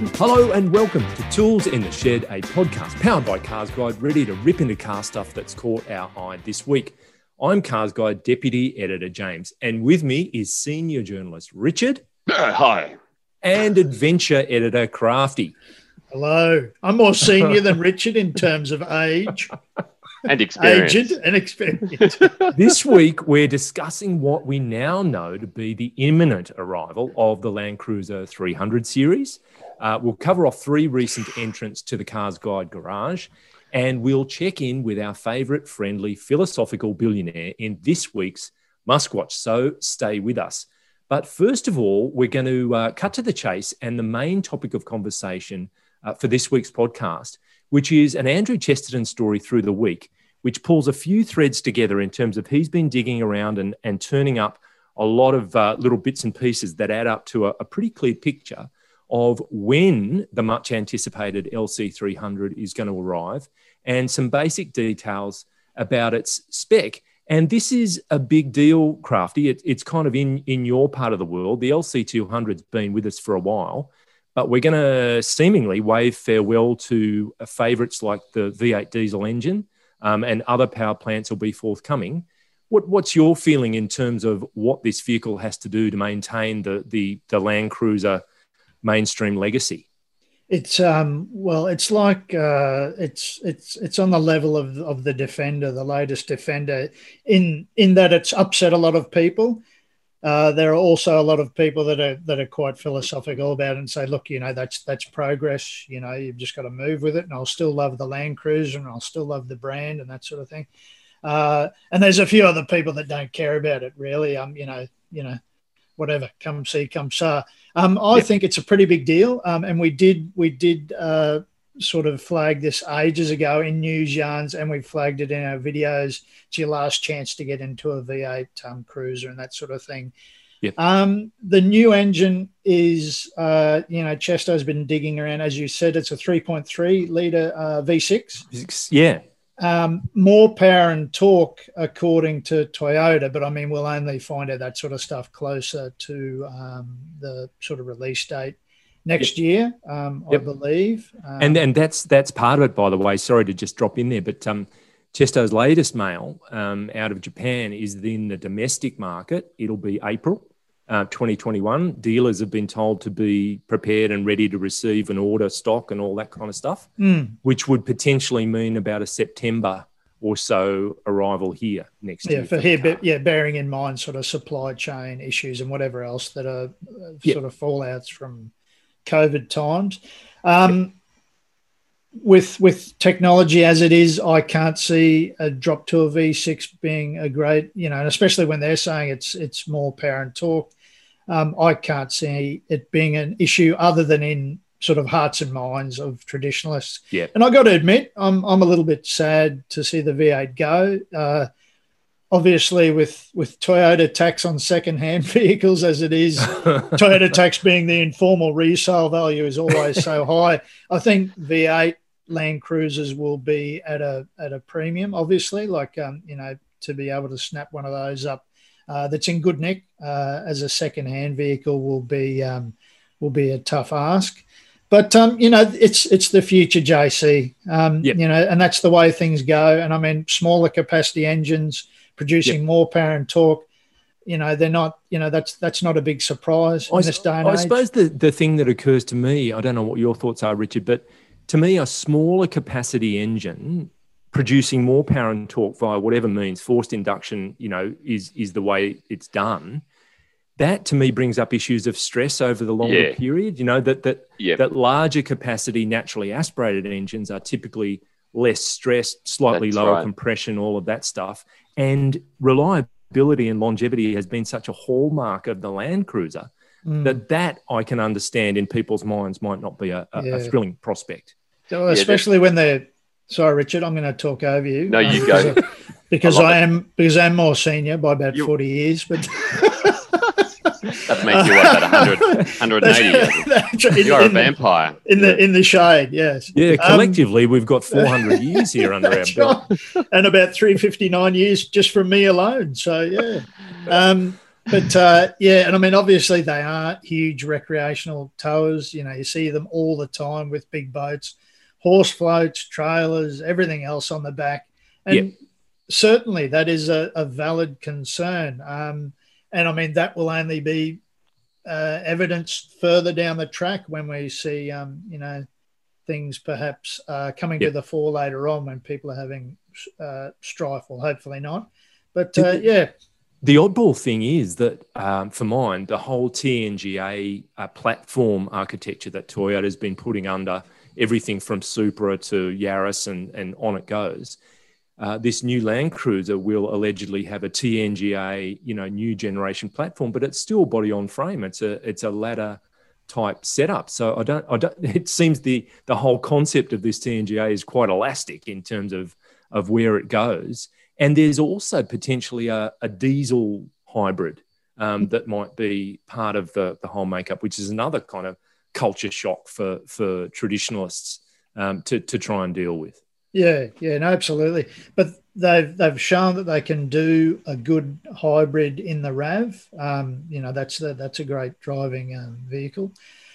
Hello and welcome to Tools in the Shed, a podcast powered by Cars Guide, ready to rip into car stuff that's caught our eye this week. I'm Cars Guide Deputy Editor James, and with me is Senior Journalist Richard. Uh, hi. And Adventure Editor Crafty. Hello. I'm more senior than Richard in terms of age. And experience. Aged and experience. this week, we're discussing what we now know to be the imminent arrival of the Land Cruiser 300 series. Uh, we'll cover off three recent entrants to the Cars Guide Garage, and we'll check in with our favourite friendly philosophical billionaire in this week's Muskwatch. So stay with us. But first of all, we're going to uh, cut to the chase and the main topic of conversation uh, for this week's podcast, which is an Andrew Chesterton story through the week, which pulls a few threads together in terms of he's been digging around and, and turning up a lot of uh, little bits and pieces that add up to a, a pretty clear picture of when the much anticipated LC300 is going to arrive and some basic details about its spec. And this is a big deal, Crafty. It, it's kind of in, in your part of the world. The LC200's been with us for a while, but we're going to seemingly wave farewell to favourites like the V8 diesel engine um, and other power plants will be forthcoming. What, what's your feeling in terms of what this vehicle has to do to maintain the, the, the Land Cruiser mainstream legacy? It's um well, it's like uh, it's it's it's on the level of of the Defender, the latest Defender, in in that it's upset a lot of people. Uh, there are also a lot of people that are that are quite philosophical about it and say, look, you know, that's that's progress. You know, you've just got to move with it. And I'll still love the Land Cruiser, and I'll still love the brand and that sort of thing. Uh, and there's a few other people that don't care about it really. Um, you know, you know, whatever, come see, come saw. Um, I yep. think it's a pretty big deal, um, and we did we did uh, sort of flag this ages ago in news yarns, and we flagged it in our videos. It's your last chance to get into a V8 um, cruiser and that sort of thing. Yep. Um, the new engine is, uh, you know, Chesto's been digging around. As you said, it's a 3.3 litre uh, V6. Yeah. Um, more power and torque, according to Toyota, but I mean, we'll only find out that sort of stuff closer to um, the sort of release date next yep. year, um, yep. I believe. and and that's that's part of it, by the way. Sorry to just drop in there, but um, Chesto's latest mail um, out of Japan is in the domestic market. It'll be April uh, 2021. Dealers have been told to be prepared and ready to receive an order stock and all that kind of stuff, mm. which would potentially mean about a September or so arrival here next yeah, year. For here, but yeah, bearing in mind sort of supply chain issues and whatever else that are uh, yeah. sort of fallouts from COVID times. Um, yeah. With with technology as it is, I can't see a drop to a V6 being a great, you know, and especially when they're saying it's it's more power and torque um, I can't see it being an issue other than in sort of hearts and minds of traditionalists. Yeah. And I got to admit, I'm, I'm a little bit sad to see the V8 go. Uh, obviously, with, with Toyota tax on second-hand vehicles as it is, Toyota tax being the informal resale value is always so high. I think V8 Land Cruisers will be at a at a premium. Obviously, like um, you know, to be able to snap one of those up uh, that's in good nick uh, as a second-hand vehicle will be um, will be a tough ask. But um, you know, it's it's the future, JC. Um, yep. You know, and that's the way things go. And I mean, smaller capacity engines producing yep. more power and torque. You know, they're not. You know, that's that's not a big surprise I, in this day and I age. I suppose the the thing that occurs to me, I don't know what your thoughts are, Richard, but to me, a smaller capacity engine producing more power and torque via whatever means forced induction you know is is the way it's done that to me brings up issues of stress over the longer yeah. period you know that that yep. that larger capacity naturally aspirated engines are typically less stressed slightly That's lower right. compression all of that stuff and reliability and longevity has been such a hallmark of the land cruiser mm. that that i can understand in people's minds might not be a, a, yeah. a thrilling prospect so especially yeah, when they're Sorry, Richard, I'm going to talk over you. No, you um, go. Because, I, I am it. because I'm more senior by about you, 40 years, but that makes you what about 100, 180. you are a vampire. In the in the shade, yes. Yeah, um, collectively um, we've got 400 years here under our belt, right. and about 359 years just from me alone. So yeah. Um, but uh, yeah, and I mean, obviously they are huge recreational towers. You know, you see them all the time with big boats, horse floats, trailers, everything else on the back, and yep. certainly that is a, a valid concern. Um, and I mean, that will only be uh, evidenced further down the track when we see, um, you know, things perhaps uh, coming yep. to the fore later on when people are having uh, strife. Well, hopefully not. But uh, yeah. The oddball thing is that, um, for mine, the whole TNGA uh, platform architecture that Toyota has been putting under everything from Supra to Yaris and, and on it goes. Uh, this new Land Cruiser will allegedly have a TNGA, you know, new generation platform, but it's still body on frame. It's a it's a ladder type setup. So I don't I don't. It seems the the whole concept of this TNGA is quite elastic in terms of of where it goes. And there's also potentially a, a diesel hybrid um, that might be part of the, the whole makeup, which is another kind of culture shock for, for traditionalists um, to, to try and deal with. Yeah, yeah, no, absolutely. But they've they've shown that they can do a good hybrid in the Rav. Um, you know, that's the, that's a great driving um, vehicle.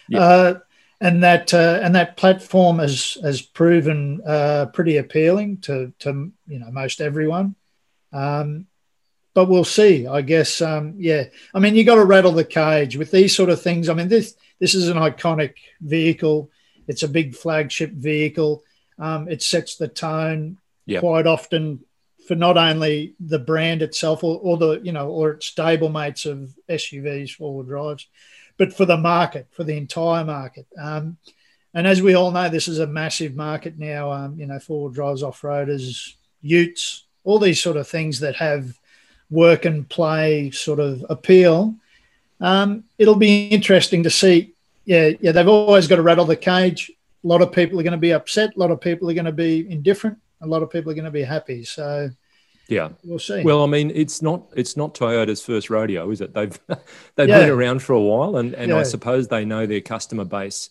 Yep. Uh, and that uh, and that platform has has proven uh, pretty appealing to to you know most everyone. Um, but we'll see. I guess. Um, yeah. I mean, you got to rattle the cage with these sort of things. I mean, this this is an iconic vehicle. It's a big flagship vehicle. Um, it sets the tone yep. quite often for not only the brand itself or, or the you know or its stablemates of SUVs, four wheel drives, but for the market, for the entire market. Um, and as we all know, this is a massive market now. Um, you know, four wheel drives, off roaders, utes, all these sort of things that have work and play sort of appeal. Um, it'll be interesting to see. Yeah, yeah, they've always got to rattle the cage. A lot of people are going to be upset. A lot of people are going to be indifferent. A lot of people are going to be happy. So yeah, we'll see. Well, I mean, it's not it's not Toyota's first rodeo, is it? They've they've yeah. been around for a while, and and yeah. I suppose they know their customer base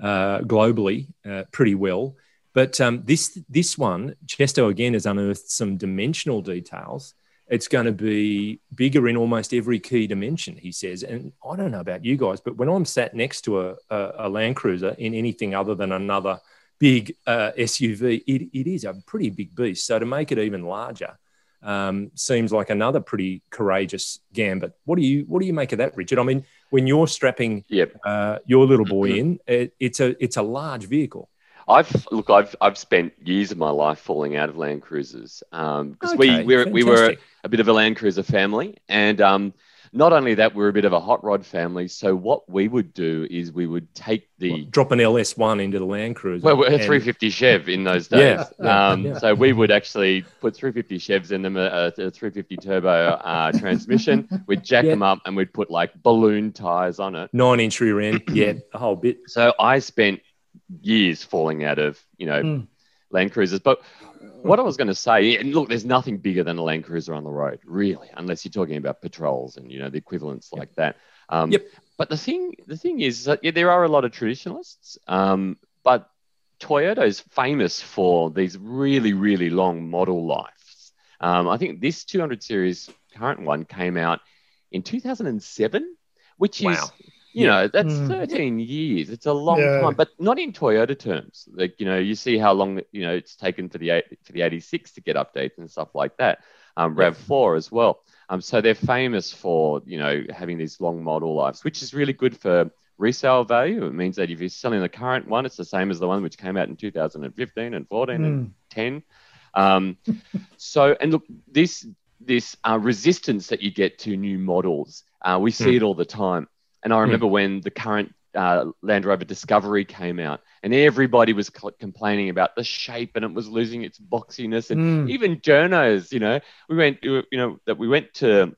uh, globally uh, pretty well. But um, this this one, Chesto again has unearthed some dimensional details. It's going to be bigger in almost every key dimension, he says. And I don't know about you guys, but when I'm sat next to a, a, a Land Cruiser in anything other than another big uh, SUV, it, it is a pretty big beast. So to make it even larger, um, seems like another pretty courageous gambit. What do you what do you make of that, Richard? I mean, when you're strapping yep. uh, your little boy mm-hmm. in, it, it's a it's a large vehicle. I've look, I've I've spent years of my life falling out of Land Cruisers because um, okay, we we we were a bit of a Land Cruiser family, and um, not only that, we're a bit of a hot rod family. So what we would do is we would take the well, drop an LS1 into the Land Cruiser. Well, we're a 350 Chev in those days. Yeah, yeah, um, yeah. So we would actually put 350 Chevs in them, a, a 350 turbo uh, transmission. We'd jack them up and we'd put like balloon tires on it. Nine inch rear end, yeah, a whole bit. So I spent years falling out of you know mm. Land Cruisers, but what I was going to say, and look, there's nothing bigger than a Land Cruiser on the road, really, unless you're talking about patrols and you know the equivalents yep. like that. Um, yep. But the thing, the thing is that yeah, there are a lot of traditionalists, um, but Toyota is famous for these really, really long model lives. Um, I think this 200 series current one came out in 2007, which is wow you know that's mm. 13 years. It's a long yeah. time but not in toyota terms. Like you know you see how long you know it's taken for the for the 86 to get updates and stuff like that. Um, rav 4 as well. Um, so they're famous for you know having these long model lives which is really good for resale value. It means that if you're selling the current one it's the same as the one which came out in 2015 and 14 mm. and 10 um, so and look this this uh, resistance that you get to new models uh, we see mm. it all the time and I hmm. remember mm. when the current uh, Land Rover Discovery came out, and everybody was cl- complaining about the shape and it was losing its boxiness. And mm. even journos, you know, we went, you know, that we went to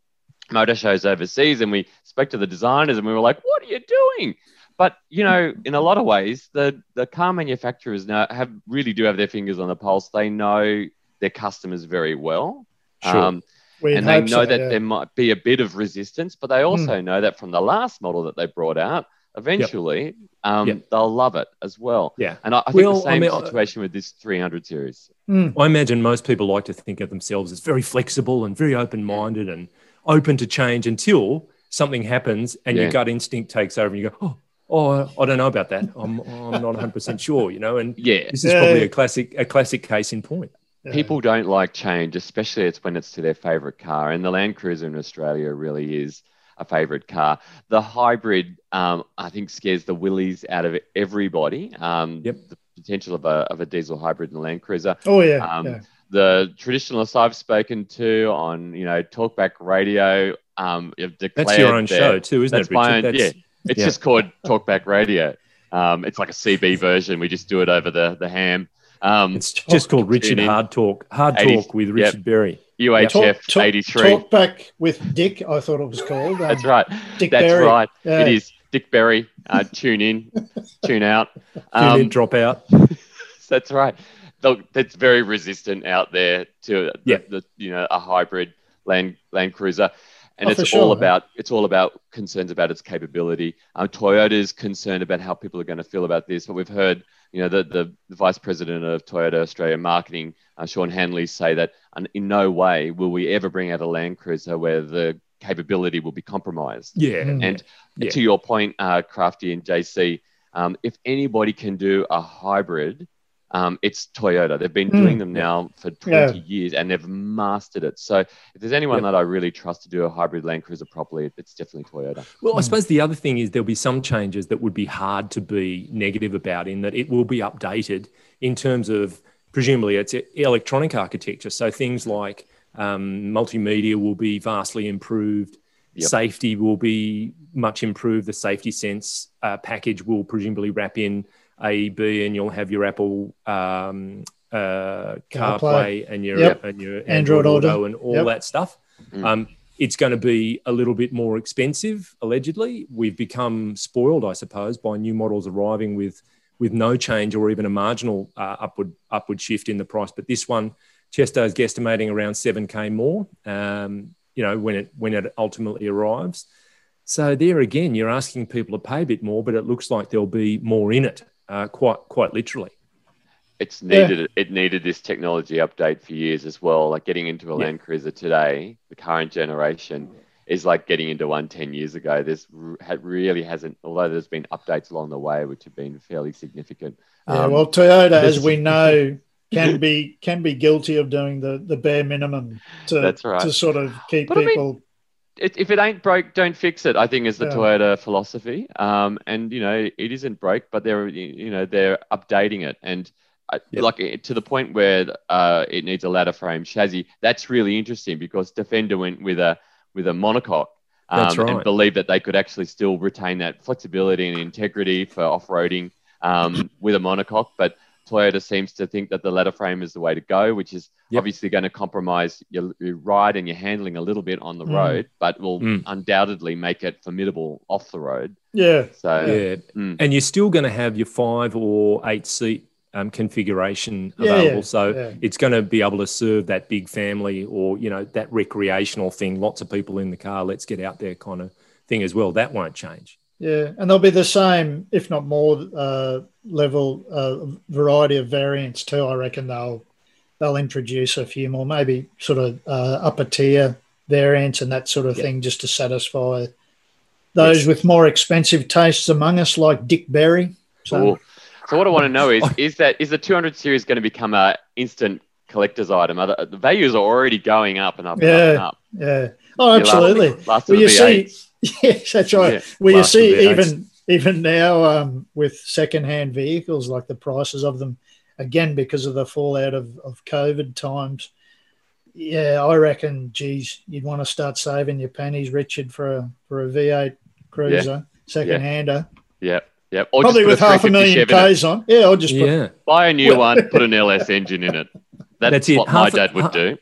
motor shows overseas and we spoke to the designers and we were like, "What are you doing?" But you know, in a lot of ways, the the car manufacturers now have really do have their fingers on the pulse. They know their customers very well. Sure. Um, and they know so, that yeah. there might be a bit of resistance, but they also mm. know that from the last model that they brought out, eventually yep. Um, yep. they'll love it as well. Yeah. And I, I think well, the same I mean, situation with this 300 series. Mm. I imagine most people like to think of themselves as very flexible and very open minded. And open to change until something happens and Yeah. your gut instinct takes over and you go, oh, oh, I don't know about that. I'm, I'm not 100% sure, you know, and Yeah. this is Yeah. probably a classic, a classic case in point. Yeah. People don't like change, especially it's when it's to their favorite car. And the Land Cruiser in Australia really is a favorite car. The hybrid, um, I think, scares the willies out of everybody. Um, Yep. The potential of a, of a diesel hybrid in the Land Cruiser. Oh yeah, Um, yeah. The traditionalists I've spoken to on, you know, Talkback Radio um, have declared That's your own their- show too, isn't that's it, Richard? my own, That's- yeah. It's yeah. just called Talkback Radio. Um, it's like a CB version. We just do it over the the ham. Um, It's just called Richard Hard Talk. Hard 80s, Talk with yep. Richard Berry. UHF Talk- talk- 83. Talk back with Dick. I thought it was called. Um, That's right. Dick That's Berry. right. Yeah. It is Dick Berry. Uh, tune in, tune out. Tune Um, in, drop out. that's right. Look, that's very resistant out there to the, Yeah. the you know a hybrid land Land Cruiser, and Oh, it's for all sure. about it's all about concerns about its capability. Um, Toyota's concerned about how people are going to feel about this, but we've heard you know the the, the vice president of Toyota Australia marketing, uh, Sean Hanley, say that in no way will we ever bring out a Land Cruiser where the capability will be compromised. Yeah. Mm. And Yeah. to your point, uh, Crafty and JC, um, if anybody can do a hybrid, um, it's Toyota. They've been Mm. doing them now for 20 years and they've mastered it. So if there's anyone Yep. that I really trust to do a hybrid Land Cruiser properly, it's definitely Toyota. Well, I Hmm. suppose the other thing is there'll be some changes that would be hard to be negative about in that it will be updated in terms of presumably it's electronic architecture. So things like um, multimedia will be vastly improved. Yep. Safety will be much improved. The safety sense uh, package will presumably wrap in AEB, and you'll have your Apple um, uh, CarPlay. CarPlay and your Yep. and your Android Android, Auto Auto. and all Yep. that stuff. Mm. Um, it's going to be a little bit more expensive, allegedly. We've become spoiled, I suppose, by new models arriving with with no change or even a marginal uh, upward upward shift in the price. But this one, Chesto's guesstimating around seven k more. Um, you know, when it when it ultimately arrives. So there again, you're asking people to pay a bit more, but it looks like there'll be more in it, uh, quite quite literally. It's Yeah. needed. It needed this technology update for years as well. Like getting into a Yeah. Land Cruiser today, the current generation is like getting into one 10 years ago. This r- ha- really hasn't, although there's been updates along the way, which have been fairly significant. Yeah, Um, well, Toyota, as we know, can be can be guilty of doing the, the bare minimum to That's right. to sort of keep But I mean, people. It, if it ain't broke, don't fix it. I think is the Yeah. Toyota philosophy. Um, and you know, it isn't broke, but they're you know they're updating it, and I, Yep. like to the point where uh, it needs a ladder frame chassis. That's really interesting because Defender went with a with a monocoque. Um, That's And right. believed that they could actually still retain that flexibility and integrity for off-roading um, with a monocoque, but Toyota seems to think that the ladder frame is the way to go, which is Yep. obviously going to compromise your, your ride and your handling a little bit on the Mm. road, but will Mm. undoubtedly make it formidable off the road. Yeah, So Yeah, Mm. and you're still going to have your five or eight seat um, configuration Yeah, available. yeah, so yeah. it's going to be able to serve that big family or you know that recreational thing. Lots of people in the car. Let's get out there kind of thing as well. That won't change. Yeah, and there'll be the same, if not more, uh, level uh, variety of variants too. I reckon they'll they'll introduce a few more, maybe sort of uh, upper tier variants and that sort of Yeah. thing, just to satisfy those Yes. with more expensive tastes among us, like Dick Berry. So. So what I want to know is is that is the 200 series going to become a instant collector's item? Are the, the values are already going up and up and up and Yeah. up. yeah, oh, Yeah, last- absolutely. Last, Well, you see, V8s. yes, that's right. Yeah, well, you see, even even now um, with secondhand vehicles, like the prices of them, again because of the fallout of, of COVID times. Yeah, I reckon, geez, you'd want to start saving your pennies, Richard, for a for a V8 cruiser, second hander, Yeah, yeah. Or probably with a half a 350 million Chev k's on. Yeah, I'll just put, Yeah, Buy a new Well- one, put an LS engine in it. That's, That's it. what my Half a- dad would ha- do.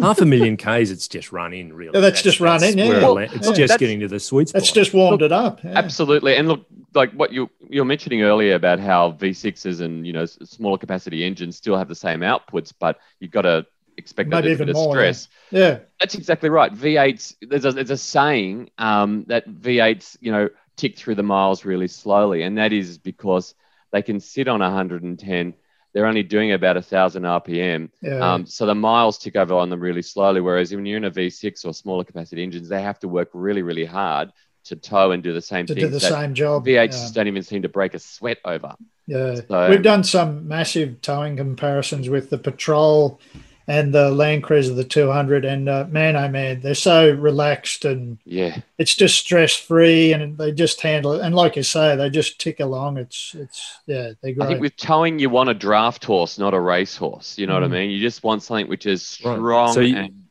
Half a million k's. It's just run in really. Yeah, that's just run in, yeah. Well, it's yeah. just That's- getting to the sweet spot. that's just warmed it up. Yeah. Absolutely, and look, like what you you're mentioning earlier about how V6s and you know smaller capacity engines still have the same outputs, but you've got to expect a Maybe little bit of more, yeah. stress. Yeah, That's exactly right. V8s, there's a, there's a saying um, that V8s, you know, tick through the miles really slowly, and that is because they can sit on 110 they're only doing about a thousand RPM. Yeah. Um, so the miles tick over on them really slowly. Whereas when you're in a V6 or smaller capacity engines, they have to work really, really hard to tow and do the same to things do the same job. V8s yeah. don't even seem to break a sweat over. Yeah, So- we've done some massive towing comparisons with the Patrol and the Land Cruiser, the 200, and uh, man, oh man, they're so relaxed and Yeah, it's just stress free, and they just handle it. And like you say, they just tick along. It's it's yeah, they're I think with towing, you want a draft horse, not a race horse. You know what I Mm. mean? You just want something which is Right. strong So you, and-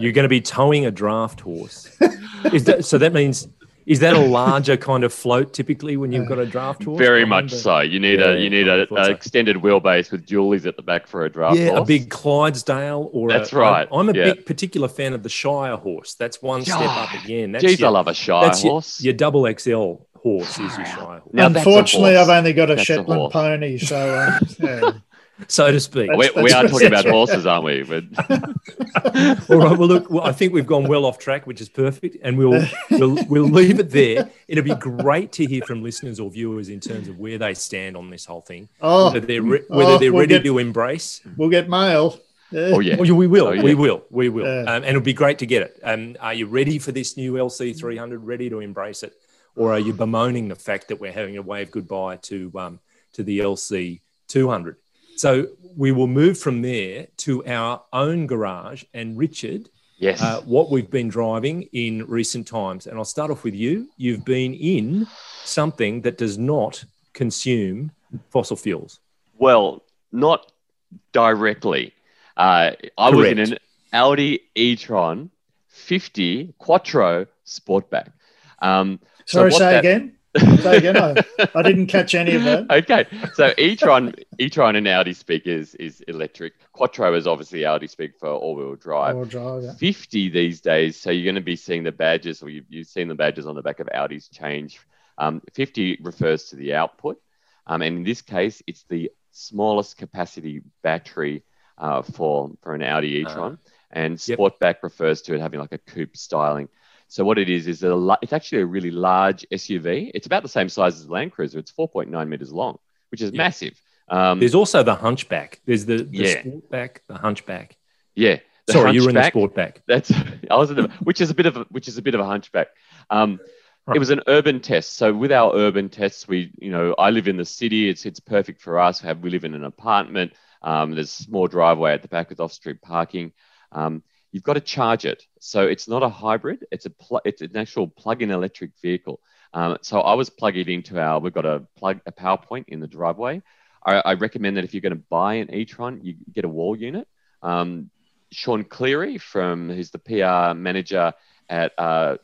you're going to be towing a draft horse. is that, so that means is that a larger kind of float typically when you've got a draft horse? Very much so. You need Yeah, a you need I a, thought a so. extended wheelbase with dualies at the back for a draft Yeah, a big Clydesdale or a- That's right, I'm a yeah. big particular fan of the Shire horse. That's one step up again. That's Jeez, your, I love a Shire that's horse. your double XL horse is your Shire horse, Now Unfortunately, horse. I've only got a That's Shetland horse. pony, so um, yeah. So to speak. That's- we, we are talking about that's horses, aren't we? But All right. Well, look, well, I think we've gone well off track, which is perfect, and we'll we'll we'll leave it there. It'll be great to hear from listeners or viewers in terms of where they stand on this whole thing, oh, whether they're re- whether Oh, they're we'll ready get- to embrace. we'll get mail. Yeah. oh yeah, Oh, yeah, we will. Oh, yeah. We will. We will. Yeah. Um, and it'll be great to get it. Um, are you ready for this new LC 300? Ready to embrace it, or are you bemoaning the fact that we're having to wave goodbye to um, to the LC 200? So we will move from there to our own garage. And Richard, yes. uh, what we've been driving in recent times. And I'll start off with you. You've been in something that does not consume fossil fuels. Well, not directly. Uh, I was in an Audi e-tron 50 Quattro Sportback. Um, Sorry, what say that- again. Say again. I, I didn't catch any of that. okay, so e-tron, e-tron and Audi speak is, is electric. Quattro is obviously Audi speak for all-wheel drive. Or drive, yeah. 50 these days, so you're going to be seeing the badges, or you've, you've seen the badges on the back of Audi's change. Um, 50 refers to the output, um, and in this case, it's the smallest capacity battery uh, for for an Audi e-tron, and Yep. Sportback refers to it having like a coupe styling. So what it is is a it's actually a really large SUV. It's about the same size as the Land Cruiser. It's 4.9 meters long, which is Yeah. massive. Um, There's also the hunchback. There's the, the Yeah. sportback, the hunchback. yeah, the Sorry, you were in the Hunchback- sportback. That's I was in the, which is a bit of a, which is a bit of a hunchback. Um, Right. It was an urban test. So with our urban tests, we you know I live in the city. It's it's perfect for us. We have we live in an apartment. Um, there's a small driveway at the back with off-street parking. Um, you've got to charge it. So it's not a hybrid. It's a pl- it's an actual plug-in electric vehicle. Um, so I was plugging into our. We've got a plug a power point in the driveway. I, I recommend that if you're going to buy an e-tron, you get a wall unit. Um, Sean Cleary from who's the PR manager at uh,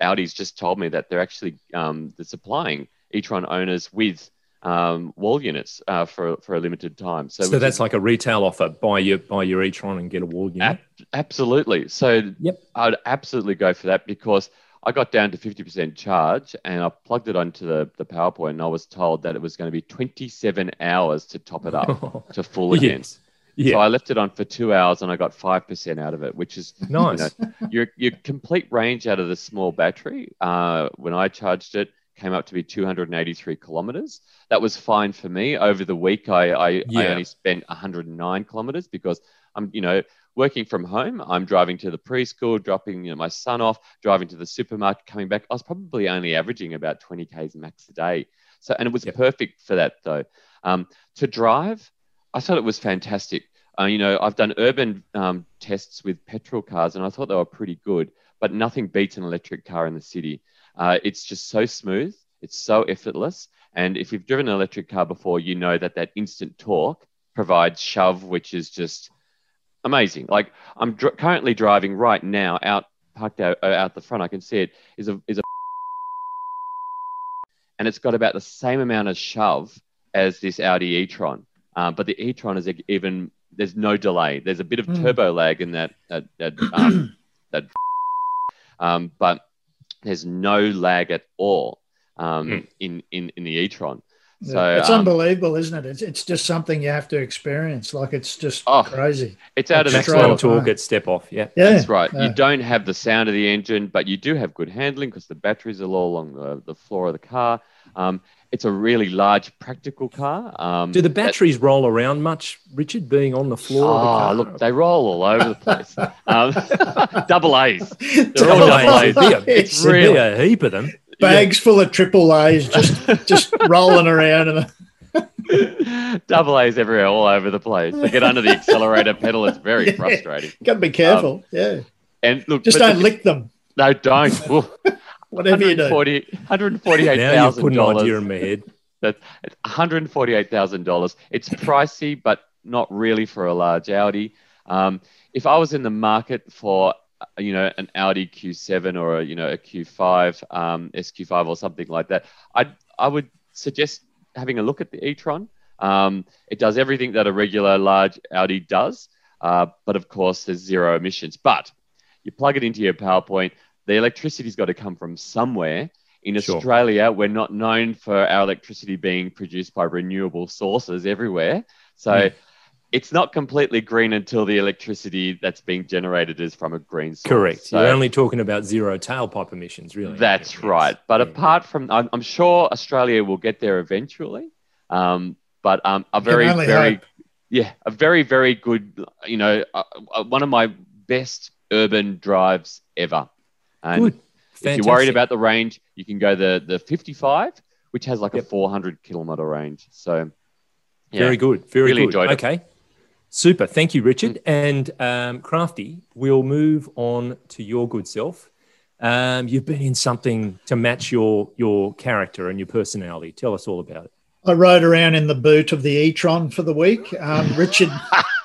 Audi's just told me that they're actually um, they're supplying e-tron owners with um, wall units uh, for for a limited time. So, So, that's is like a retail offer. Buy your buy your e-tron and get a wall unit. ab- absolutely. So Yep. I'd absolutely go for that because I got down to 50% charge and I plugged it onto the, the PowerPoint and I was told that it was going to be 27 hours to top it up to full again. yes. Yeah. So I left it on for two hours and I got 5% out of it, which is nice. your, your complete range out of the small battery. Uh, when I charged it, came up to be 283 kilometers. That was fine for me. Over the week, I, I, I only spent 109 kilometers because I'm, you know, working from home. I'm driving to the preschool, dropping you know, my son off, driving to the supermarket, coming back. I was probably only averaging about 20 k's max a day. So, and it was Yep. perfect for that though. Um, to drive, I thought it was fantastic. Uh, you know, I've done urban um, tests with petrol cars, and I thought they were pretty good. But nothing beats an electric car in the city. Uh, it's just so smooth. It's so effortless. And if you've driven an electric car before, you know that that instant torque provides shove, which is just amazing. Like I'm dr- currently driving right now out parked out, uh, out the front. I can see it is a is a and it's got about the same amount of shove as this Audi e-tron. Um, but the e-tron is even there's no delay. There's a bit of Mm. turbo lag in that that that, um, that um, but there's no lag at all um, Mm. in, in in the e-tron. So it's um, unbelievable, isn't it? It's, it's just something you have to experience. Like it's just Oh, crazy. it's out of That's this right. Maximum world. At step off. Yeah. Yeah, That's right. yeah. You don't have the sound of the engine, but you do have good handling because the batteries are low along the, the floor of the car. Um, it's a really large, practical car. Um, Do the that- batteries roll around much, Richard, being on the floor of the Oh, car? look, they roll all over the place. um, double A's. They're all Double double A's. A's. There'd be a- It's there'd be real. a heap of them. Bags full of triple A's just just rolling around. And double A's everywhere, all over the place. They get under the accelerator pedal. It's very Yeah. frustrating. got to be careful. yeah, And look, just don't the- lick them. No, don't. Ooh, Whatever you do. 140 Now you've put an idea $148,000. in my head. That's $148,000. It's pricey, but not really for a large Audi. Um, if I was in the market for, uh, you know, an Audi Q7 or a, you know, a Q5, um, SQ5 or something like that, I I would suggest having a look at the e-tron. Um, it does everything that a regular large Audi does, uh, but of course there's zero emissions. But you plug it into your PowerPoint, the electricity's got to come from somewhere. In Sure. Australia, we're not known for our electricity being produced by renewable sources everywhere. So Mm. it's not completely green until the electricity that's being generated is from a green source. Correct. So You're only talking about zero tailpipe emissions, really. that's right. But Yeah. apart from, I'm, I'm sure Australia will get there eventually. Um, but um, a very, very, hope. yeah, a very, very good, you know, uh, uh, one of my best urban drives ever. And Good. if you're worried about the range, you can go the the 55, which has like Yep. a 400 kilometer range. So, yeah. Very good. Very Really good. enjoyed it. Okay. Super. Thank you, Richard. And um, Crafty, we'll move on to your good self. Um, you've been in something to match your your character and your personality. Tell us all about it. I rode around in the boot of the e-tron for the week. Um, Richard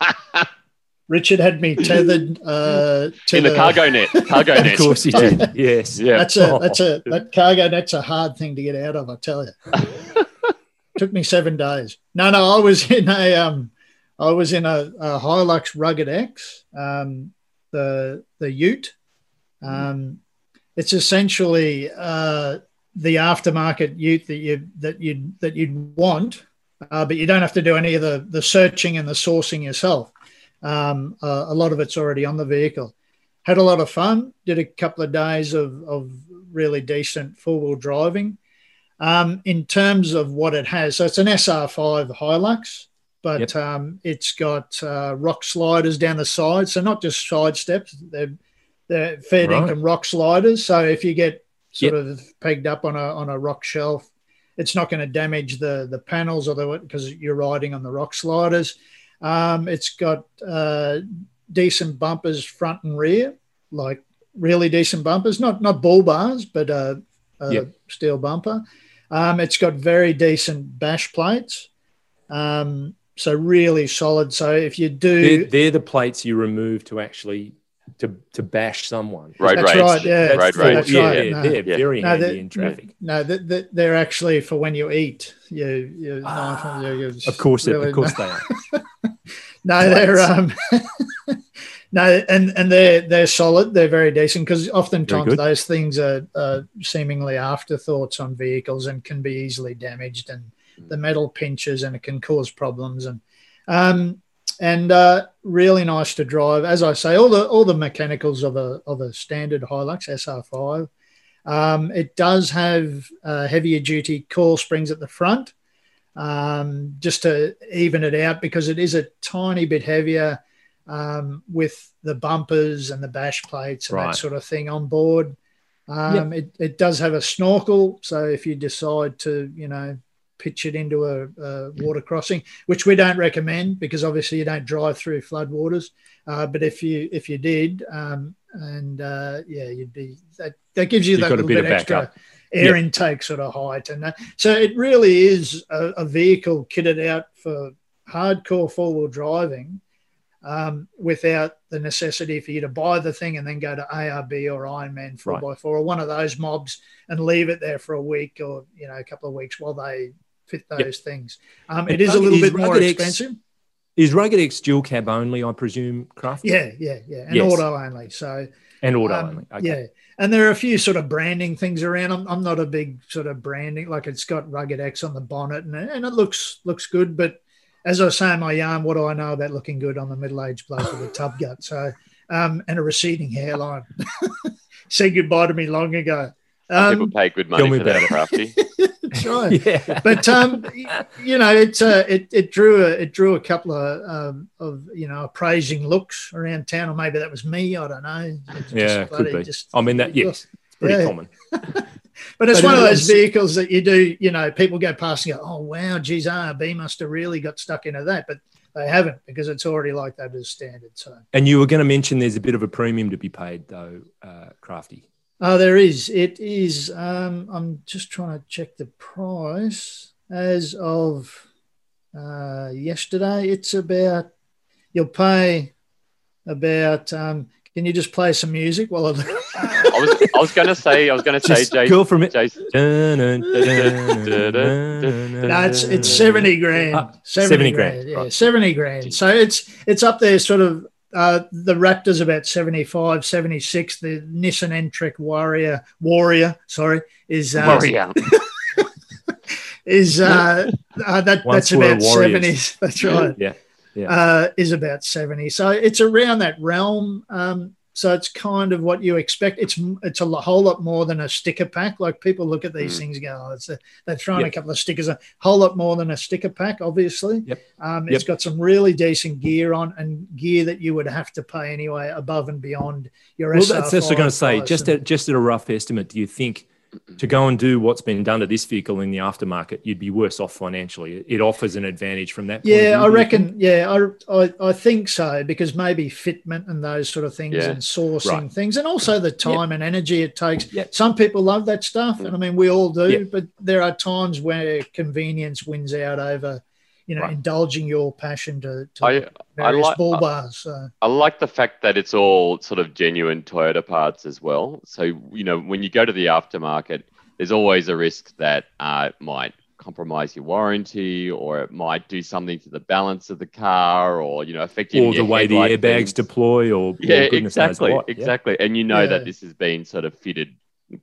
Richard had me tethered uh, to in the, cargo net. Cargo net. Of course, he did. Yes. Yeah. That's a that's a that cargo net's a hard thing to get out of. I tell you, took me seven days. No, no, I was in a um, I was in a, a Hilux Rugged X, um, the the Ute. Um, it's essentially uh, the aftermarket Ute that you that you that you'd want, uh, but you don't have to do any of the the searching and the sourcing yourself. Um, uh, a lot of it's already on the vehicle had a lot of fun. Did a couple of days of, of really decent four wheel driving. Um, in terms of what it has, so it's an SR5 Hilux, but Yep. um, it's got uh, rock sliders down the side. So not just side steps, they're, they're fair Right. income rock sliders. So if you get sort Yep. of pegged up on a, on a rock shelf, it's not going to damage the, the panels or the because you're riding on the rock sliders. Um, it's got uh, decent bumpers front and rear, like really decent bumpers, not not bull bars, but uh, a Yep. steel bumper. Um, it's got very decent bash plates, um, so really solid. So if you do, They're, they're the plates you remove to actually to to bash someone. Road That's rage. right, yeah. Road That's rage. yeah, right, they're, no. they're very No, handy in traffic. no, they- they- they're actually for when you eat. You, you, Ah, you- you- Of course, it- of course they are. No, they're um, no, and and they're they're solid. They're very decent because oftentimes those things are, are seemingly afterthoughts on vehicles and can be easily damaged, and the metal pinches and it can cause problems. And um, and uh, really nice to drive. As I say, all the all the mechanicals of a of a standard Hilux SR5. Um, it does have uh, heavier duty coil springs at the front um, just to even it out because it is a tiny bit heavier um, with the bumpers and the bash plates and Right. that sort of thing on board. Um, it, it does have a snorkel, so if you decide to, you know, pitch it into a, a water crossing, which we don't recommend because obviously you don't drive through floodwaters. Uh, but if you if you did, um, and uh, yeah, you'd be that that gives you You've that little bit bit, extra air Yeah. intake sort of height, and that, so it really is a, a vehicle kitted out for hardcore four wheel driving. Um, without the necessity for you to buy the thing and then go to ARB or Ironman 4x4 or one of those mobs and leave it there for a week or you know a couple of weeks while they fit those Yep. things. Um, it is a little is bit more X- expensive. Is Rugged X dual cab only? I presume, Craft. Yeah, yeah, yeah, and Yes. auto only. So, And auto Um, only. Okay. Yeah. And there are a few sort of branding things around. I'm, I'm not a big sort of branding, like it's got Rugged X on the bonnet and, and it looks looks good. But as I say saying, my yarn, what do I know about looking good on the middle aged bloke with a tub gut? So, um, and a receding hairline. Said goodbye to me long ago. People Um, pay good money for that, crafty. that's right. Yeah. but um, you know, it's uh, it it drew a it drew a couple of um, of you know appraising looks around town, or maybe that was me. I don't know. It's Yeah, could be. just- I mean, that, yes, it's pretty Yeah. common. But it's But one of those vehicles that you do, you know, people go past and go, oh, wow, geez, ARB must have really got stuck into that. But they haven't because it's already like that as standard. So, And you were going to mention there's a bit of a premium to be paid, though, uh, Crafty. Oh, there is. It is. Um, I'm just trying to check the price as of uh, yesterday. It's about, you'll pay about, um, can you just play some music while I I was I was gonna say I was gonna say Just Jason. girl from it. Jason No, it's it's seventy grand. Ah, 70, 70 grand. grand, Yeah, right. seventy grand. So it's it's up there, sort of. Uh, the Raptor's about 75, 76. The Nissan N-Trek Warrior, Warrior, sorry, is uh, Warrior. is uh, uh, that Once that's about warriors. seventy. That's right. Yeah. Yeah. Uh, is about seventy. So it's around that realm. Um, so it's kind of what you expect. It's it's a whole lot more than a sticker pack. Like people look at these Mm. things, and go, oh, it's a, they're throwing Yep. a couple of stickers. A whole lot more than a sticker pack, obviously. Yep. Um, Yep. It's got some really decent gear on, and gear that you would have to pay anyway above and beyond your. Well, that's, that's what I'm going to say. Just at, just at a rough estimate, do you think to go and do what's been done to this vehicle in the aftermarket, you'd be worse off financially? It offers an advantage from that. point of Yeah, I reckon. Yeah, I, I I think so because maybe fitment and those sort of things Yeah. and sourcing Right. things, and also the time and energy it takes. Yep. Some people love that stuff, mm. and I mean we all do. Yep. But there are times where convenience wins out over, you know, Right. indulging your passion to, to I I various like bull I- bars. So. I like the fact that it's all sort of genuine Toyota parts as well. So you know when you go to the aftermarket, there's always a risk that uh, it might compromise your warranty, or it might do something to the balance of the car, or you know affect Or the way the airbags beams. deploy, or Yeah, or goodness knows exactly. Yeah. exactly. And you know Yeah. that this has been sort of fitted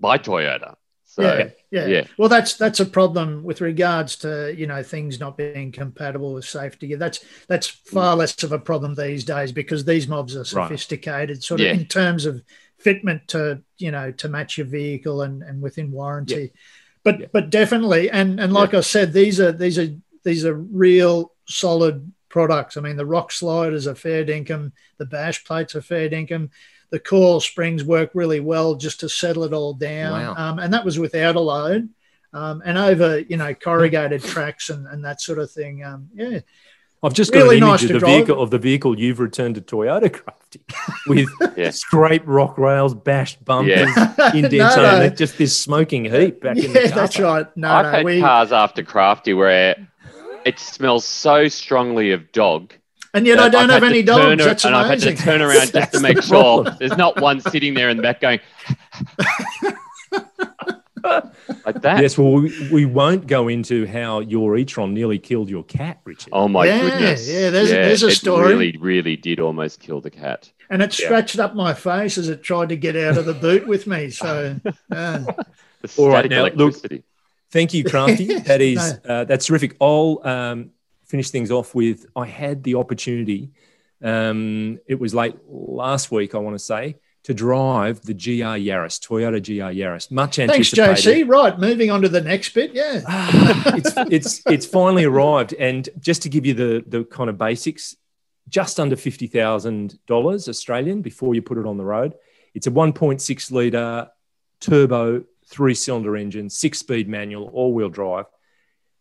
by Toyota. So yeah, yeah, yeah. Well, that's that's a problem with regards to you know things not being compatible with safety. That's that's far mm. less of a problem these days because these mobs are Right. sophisticated, sort Yeah. of in terms of fitment to you know to match your vehicle and and within warranty. But Yeah. but definitely, and and like I said, these are these are these are real solid products. I mean, the rock sliders are fair dinkum, the bash plates are fair dinkum. The coil springs work really well just to settle it all down. Wow. Um, and that was without a load. Um, and over, you know, corrugated tracks and, and that sort of thing. Um, yeah. I've just got Really an nice image to of the drive. vehicle of the vehicle you've returned to Toyota Crafty with Yeah. scraped rock rails, bashed bumpers, Yeah. indents, No, on no. just this smoking heap back in Yeah, the car that's right. No, I've no, had we, cars after Crafty where it smells so strongly of dog. And yet I don't I've have any turn dogs. ar- That's and I've had to turn around just to make sure there's not one sitting there in the back going like that. Yes, well, we, we won't go into how your e-tron nearly killed your cat, Richard. Oh my Yeah, goodness! yeah, there's- there's a it story. Really, really did almost kill the cat. and it Yeah. scratched up my face as it tried to get out of the boot with me. So, uh, The All right, static now, look- electricity. Thank you, Crafty. That is No. uh, that's terrific. I'll um, finish things off with. I had the opportunity. Um, it was late last week, I want to say, to drive the GR Yaris, Toyota GR Yaris. Much thanks, anticipated. JC. Right, moving on to the next bit. Yeah. it's it's it's finally arrived, and just to give you the the kind of basics, just under fifty thousand dollars Australian before you put it on the road. It's a one point six liter turbo three cylinder engine, six speed manual, all wheel drive.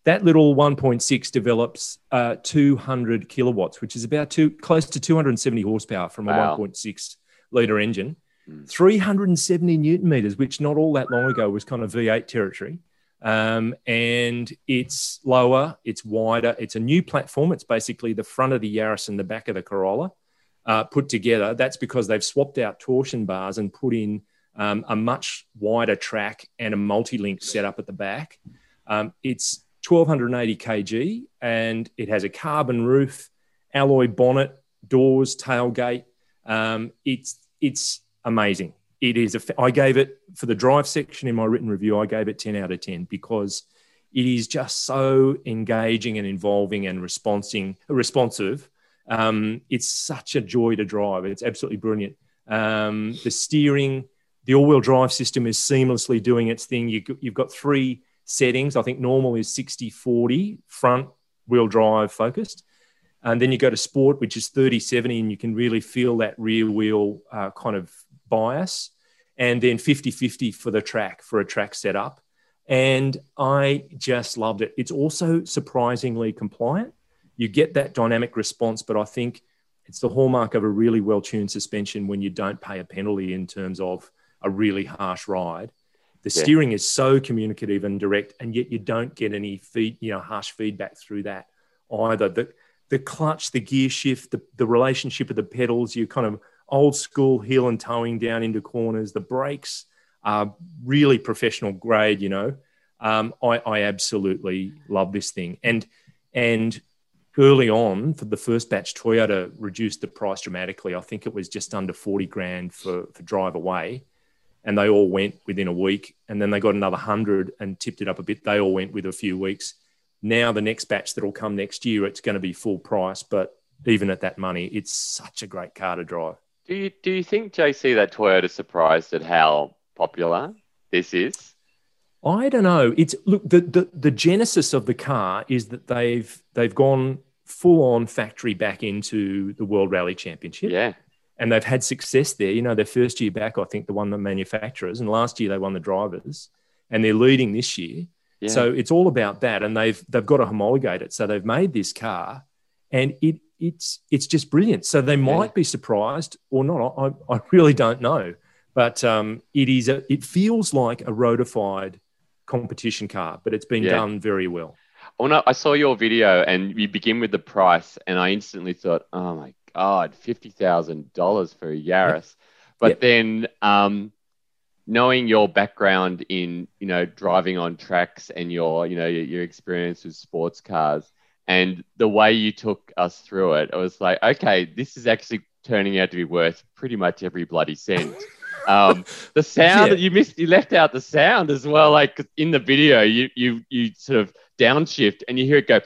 That little 1.6 develops uh, 200 kilowatts, which is about two close to 270 horsepower from a Wow. 1.6 liter engine. Mm. 370 newton meters, which not all that long ago was kind of V8 territory. Um, and it's lower, it's wider, it's a new platform. It's basically the front of the Yaris and the back of the Corolla uh, put together. That's because they've swapped out torsion bars and put in um, a much wider track and a multi link setup at the back. Um, it's 1280 kg and it has a carbon roof, alloy bonnet, doors, tailgate. Um, it's it's amazing. It is. A, I gave it for the drive section in my written review. I gave it ten out of ten because it is just so engaging and involving and responding responsive. Um, it's such a joy to drive. It's absolutely brilliant. Um, the steering, the all-wheel drive system is seamlessly doing its thing. You, you've got three settings. I think normal is 60 40 front wheel drive focused. And then you go to sport, which is 30 70, and you can really feel that rear wheel uh, kind of bias. And then 50 50 for the track, for a track setup. And I just loved it. It's also surprisingly compliant. You get that dynamic response, but I think it's the hallmark of a really well tuned suspension when you don't pay a penalty in terms of a really harsh ride. The yeah. steering is so communicative and direct, and yet you don't get any feed, you know, harsh feedback through that either. The the clutch, the gear shift, the, the relationship of the pedals, you kind of old school heel and toeing down into corners. The brakes are really professional grade, you know. Um, I, I absolutely love this thing. And and early on for the first batch, Toyota reduced the price dramatically. I think it was just under 40 grand for, for drive away. And they all went within a week. And then they got another 100 and tipped it up a bit. They all went with a few weeks. Now, the next batch that will come next year, it's going to be full price. But even at that money, it's such a great car to drive. Do you, do you think, JC, that Toyota's surprised at how popular this is? I don't know. It's look the, the the genesis of the car is that they've they've gone full on factory back into the World Rally Championship. Yeah. And they've had success there. You know, their first year back, I think they won the manufacturers, and last year they won the drivers, and they're leading this year. Yeah. So it's all about that, and they've they've got to homologate it. So they've made this car, and it it's it's just brilliant. So they might yeah. be surprised or not. I, I really don't know, but um, it is a, it feels like a rotified competition car, but it's been yeah. done very well. Oh no, I saw your video and you begin with the price, and I instantly thought, oh my god, fifty thousand dollars for a Yaris. But yep. then, um, knowing your background in you know driving on tracks and your you know your, your experience with sports cars and the way you took us through it, I was like, okay, this is actually turning out to be worth pretty much every bloody cent. Um, the sound that yeah. you missed, you left out the sound as well. Like in the video, you you you sort of downshift and you hear it go,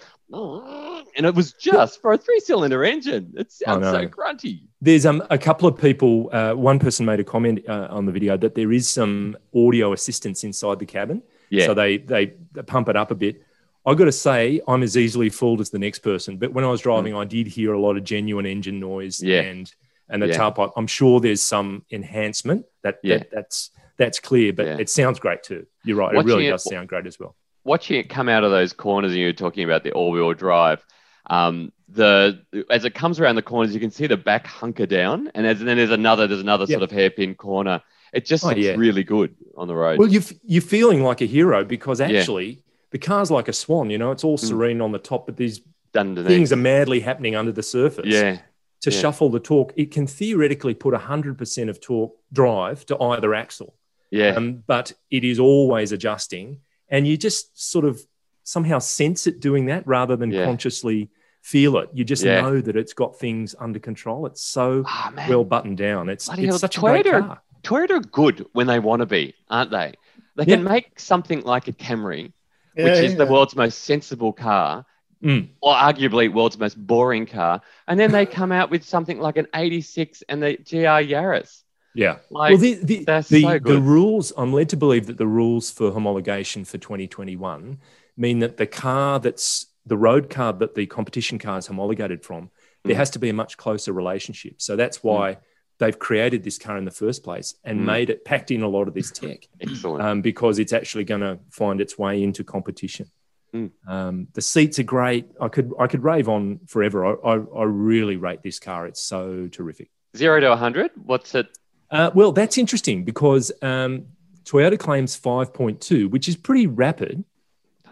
and it was just for a three-cylinder engine. It sounds so grunty. There's um, a couple of people. Uh, one person made a comment uh, on the video that there is some audio assistance inside the cabin. Yeah. So they they pump it up a bit. I got to say, I'm as easily fooled as the next person. But when I was driving, mm. I did hear a lot of genuine engine noise. Yeah. And and the yeah. tailpipe. I'm sure there's some enhancement that, yeah. That, that's that's clear, but yeah. it sounds great too. You're right. Watching it really does sound great as well. Watching it come out of those corners, and you were talking about the all-wheel drive. Um, the as it comes around the corners, you can see the back hunker down, and, as, and then there's another there's another sort of hairpin corner. It just oh, looks yeah. really good on the road. Well, you you're feeling like a hero because actually the car's like a swan. You know, it's all mm. serene mm. on the top, but these Underneath. things are madly happening under the surface. Yeah, to yeah. shuffle the torque, it can theoretically put 100% of torque drive to either axle. Yeah. Um, but it is always adjusting. And you just sort of somehow sense it doing that rather than yeah. consciously feel it. You just yeah. know that it's got things under control. It's so oh, well buttoned down. It's, it's such Toyota, a great car. Toyota are good when they want to be, aren't they? They can make something like a Camry, which is the world's most sensible car, mm. or arguably world's most boring car, and then they come out with something like an 86 and the GR Yaris. Yeah. Like, well, the the, the, so the, rules, I'm led to believe that the rules for homologation for 2021 mean that the car that's the road car that the competition car is homologated from, there mm. has to be a much closer relationship. So that's why mm. they've created this car in the first place and mm. made it, packed in a lot of this tech. Excellent. Um, because it's actually going to find its way into competition. Mm. Um, the seats are great. I could I could rave on forever. I, I, I really rate this car. It's so terrific. Zero to hundred. What's it? Uh, well, that's interesting because um, Toyota claims five point two, which is pretty rapid.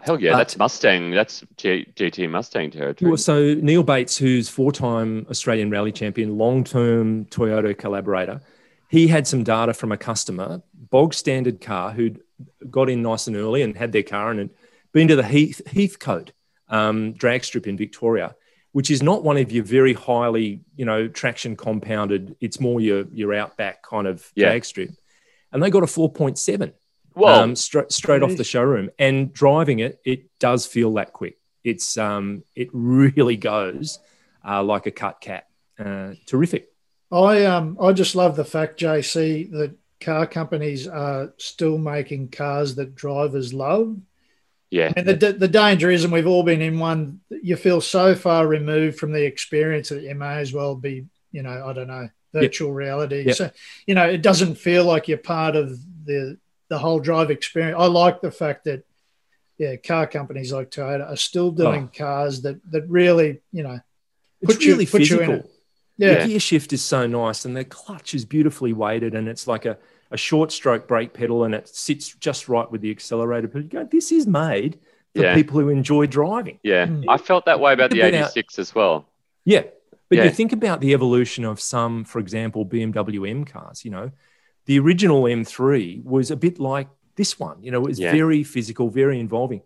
Hell yeah, that's Mustang. That's G- GT Mustang territory. Well, so Neal Bates, who's four-time Australian Rally champion, long-term Toyota collaborator, he had some data from a customer, bog standard car, who'd got in nice and early and had their car and had been to the Heath, Heathcote um, drag strip in Victoria. which is not one of your very highly, you know, traction compounded. It's more your your outback kind of Yeah. drag strip, and they got a four point seven Well, um, straight straight off the showroom. And driving it, it does feel that quick. It's um, it really goes uh, like a cut cat. Uh, terrific. I um I just love the fact, JC, that car companies are still making cars that drivers love. yeah, And the, the danger is, and we've all been in one, you feel so far removed from the experience that you may as well be, you know, I don't know, virtual reality. Yep. So, you know, it doesn't feel like you're part of the the whole drive experience. I like the fact that, yeah, car companies like Toyota are still doing cars that that really, you know, It's Put you- really put you in physical. it. yeah, The gear shift is so nice, and the clutch is beautifully weighted, and it's like a, a short stroke brake pedal, and it sits just right with the accelerator. But you go, this is made for Yeah. people who enjoy driving. yeah. Mm. I felt that way about the about- 86 as well. Yeah. But Yeah. you think about the evolution of some, for example, BMW M cars, you know, the original M3 was a bit like this one, you know, it was Yeah. very physical, very involving.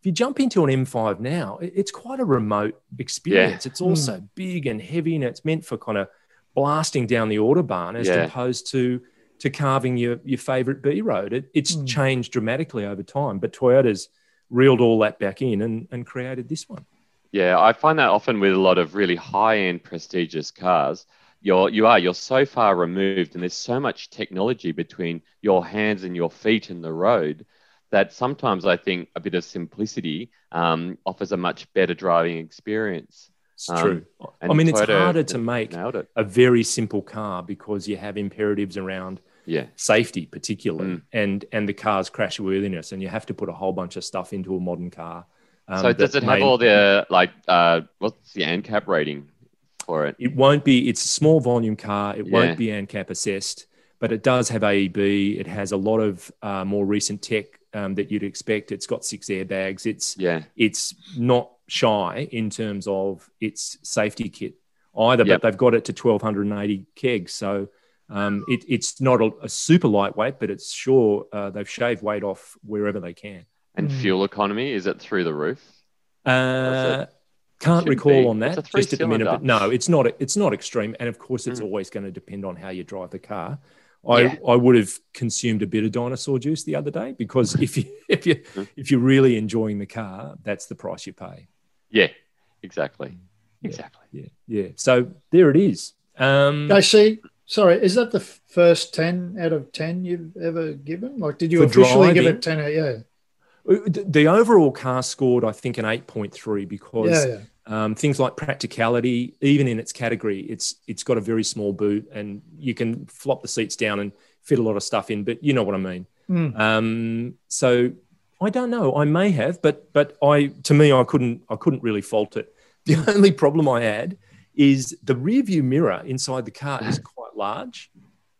If you jump into an M5 now, it's quite a remote experience. It's also big and heavy and it's meant for kind of blasting down the Autobahn as Yeah. opposed to to carving your, your favorite B road. It, it's Mm. changed dramatically over time, but Toyota's reeled all that back in and, and created this one. Yeah, I find that often with a lot of really high-end prestigious cars. You're you are you're so far removed, and there's so much technology between your hands and your feet in the road that sometimes I think a bit of simplicity um, offers a much better driving experience. It's Um, true. I mean, it's harder to make a very simple car because you have imperatives around Yeah, safety, particularly, Mm. and and the car's crashworthiness, and you have to put a whole bunch of stuff into a modern car. um, so does it have may- all the like uh, what's the ANCAP rating for it? It won't be. It's a small volume car. It Yeah. won't be ANCAP assessed, but it does have AEB. It has a lot of uh, more recent tech um, that you'd expect. It's got six airbags. It's Yeah, it's not shy in terms of its safety kit either, Yep. but they've got it to 1280 kegs. So um, it, it's not a, a super lightweight, but it's sure uh, they've shaved weight off wherever they can. and Mm. fuel economy is it through the roof? Uh, can't recall be. on that a just at the minute. But no, it's not. It's not extreme, and of course, it's Mm. always going to depend on how you drive the car. I, Yeah. I would have consumed a bit of dinosaur juice the other day because if you if you Mm. if you're really enjoying the car, that's the price you pay. Yeah, exactly, Yeah. exactly. Yeah, yeah. So there it is. Um, I see. sorry, is that the first 10 out of 10 you've ever given? Like, did you For officially give it 10 out? Yeah. The overall car scored, I think, an eight point three because Yeah, yeah. um, things like practicality, even in its category, it's it's got a very small boot, and you can flop the seats down and fit a lot of stuff in. But you know what I mean. Mm. Um, so I don't know. I may have, but but I to me, I couldn't I couldn't really fault it. The only problem I had is the rear view mirror inside the car is quite large,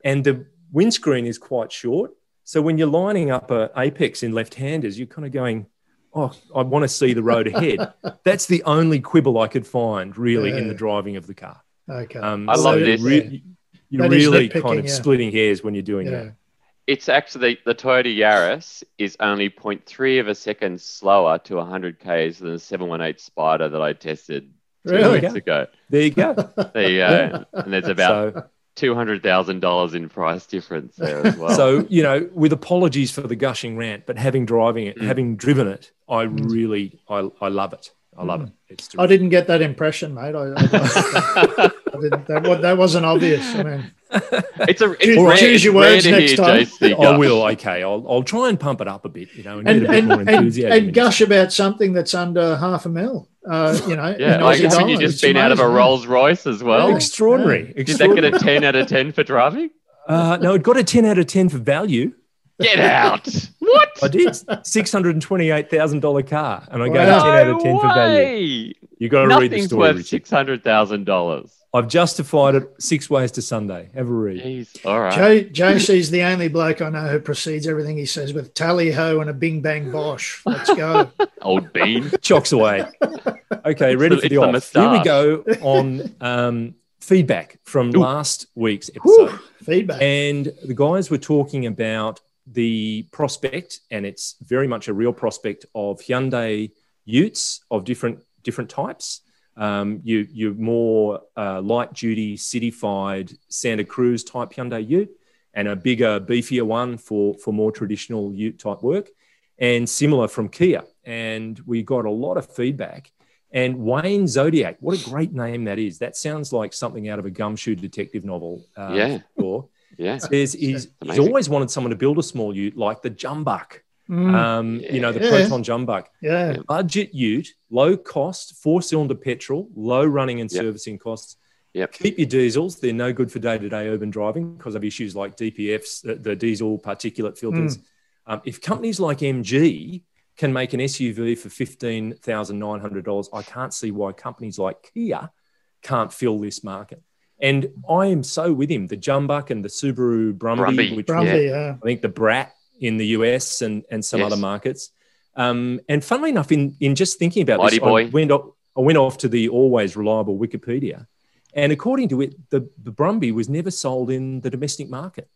and the windscreen is quite short. So when you're lining up a apex in left-handers, you're kind of going, "Oh, I want to see the road ahead." That's the only quibble I could find really in the driving of the car. Okay. Um, I love so this. re- you're That is really kind of yeah. splitting hairs when you're doing yeah. that. It's actually the Toyota Yaris is only 0.3 of a second slower to 100 k's than the 718 Spyder that I tested two Really? weeks ago. There you go. There you go. and there's about so, two hundred thousand dollars in price difference there as well. so you know, with apologies for the gushing rant, but having driving it, Mm. having driven it, I really, I, I love it. I love Mm. it. It's I didn't get that impression, mate. I, I, I didn't, that, wa- that wasn't obvious. I mean, it's a it's Choose- rare, choose it's your rare words next hear time. JC I will. Okay, I'll, I'll try and pump it up a bit. You know, and, and get a bit and, more and, enthusiasm. and into gush about something that's under half a mil. Uh, you know, yeah, like when you just been out of a Rolls Royce as well. Extraordinary. Yeah. Did Extraordinary. that get a 10 out of 10 for driving? Uh, no, it got a 10 out of 10 for value. Get out. what? I did. $628,000 car. And I wow. a 10 out of 10 for value. You got to read the story. Nothing's worth $600,000. I've justified it six ways to Sunday. Have a read. Jeez. All right. J- JC's the only bloke I know who precedes everything he says with tally ho and a bing bang bosh. Let's go. Old bean. Chocks away. Okay, ready the- for the it's the off. Here we go on um, feedback from Ooh. last week's episode. Whew, feedback. And the guys were talking about the prospect, and it's very much a real prospect of Hyundai Utes of different different types. Um, you, you're more uh, light duty, cityfied Santa Cruz type Hyundai Ute, and a bigger, beefier one for, for more traditional Ute type work, and similar from Kia. And we got a lot of feedback. And Wayne Zodiac, what a great name that is. That sounds like something out of a gumshoe detective novel. Uh, yeah. Sure. Yeah. Says he's, he's always wanted someone to build a small ute like the Jumbuck. Mm. Um, yeah. You know, the yeah. Proton Jumbuck. Yeah. Budget ute, low cost, four cylinder petrol, low running and yep. servicing costs. Yep. Keep your diesels. They're no good for day to day urban driving because of issues like DPFs, the, the diesel particulate filters. Mm. Um, if companies like MG can make an SUV for $15,900, I can't see why companies like Kia can't fill this market. And I am so with him. The Jumbuck and the Subaru Brumby, Brumby. which Brumby, yeah. I think the Brat in the US and, and some yes. other markets. Um, and funnily enough, in, in just thinking about Mighty this, boy. I went, off, I went off to the always reliable Wikipedia. And according to it, the, the Brumby was never sold in the domestic market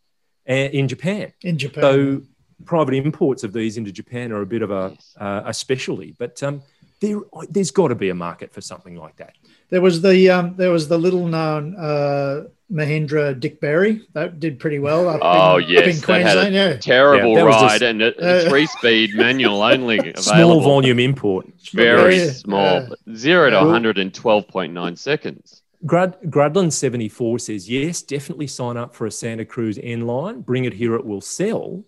uh, in Japan. In Japan. So private imports of these into Japan are a bit of a, yes. uh, a specialty. But um, there, there's got to be a market for something like that. There was the um, there was the little known uh, Mahindra Dick Berry that did pretty well. Up oh in, yes, up in that had a yeah. terrible yeah, ride and a, three speed manual only. Available. Small volume import. Very yeah. small. Zero to 112.9 seconds. Grud, Grudland 74 says, yes, definitely sign up for a Santa Cruz N line. Bring it here, it will sell.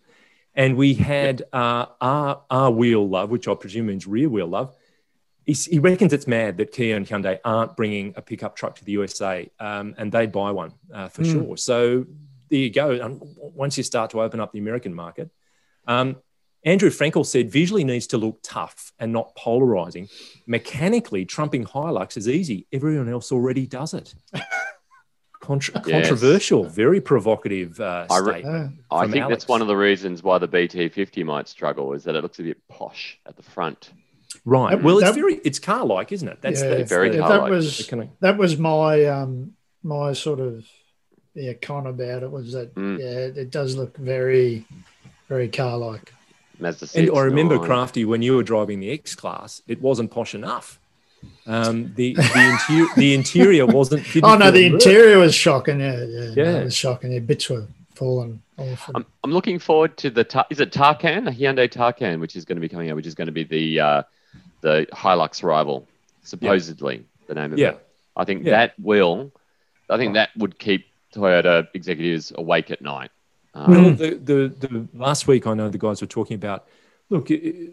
And we had uh, our, our wheel love, which I presume means rear wheel love. He reckons it's mad that Kia and Hyundai aren't bringing a pickup truck to the USA, um, and they'd buy one uh, for mm. sure. So there you go. And once you start to open up the American market, um, Andrew Frankel said visually needs to look tough and not polarizing. Mechanically, trumping Hilux is easy. Everyone else already does it. Contra- yes. Controversial, very provocative uh, I, re- I think Alex. that's one of the reasons why the BT50 might struggle is that it looks a bit posh at the front. Right. That, well, it's that, very it's car like, isn't it? That's, yeah, that's very the, car-like. That was that was my um my sort of yeah con about it was that mm. yeah it does look very very car like. And I remember nine. Crafty when you were driving the X class, it wasn't posh enough. Um, the the, interior the interior wasn't. Oh no, the interior was shocking. Yeah, yeah, Yeah. no, it was shocking. Yeah, bits were falling off. I'm, I'm looking forward to the is it Tarkan, a Hyundai Tarkan, which is going to be coming out, which is going to be the uh, the Hilux rival, supposedly the name of Yeah. it. I think Yeah. that will, I think that would keep Toyota executives awake at night. Um, Well, the, the the last week I know the guys were talking about. Look, i-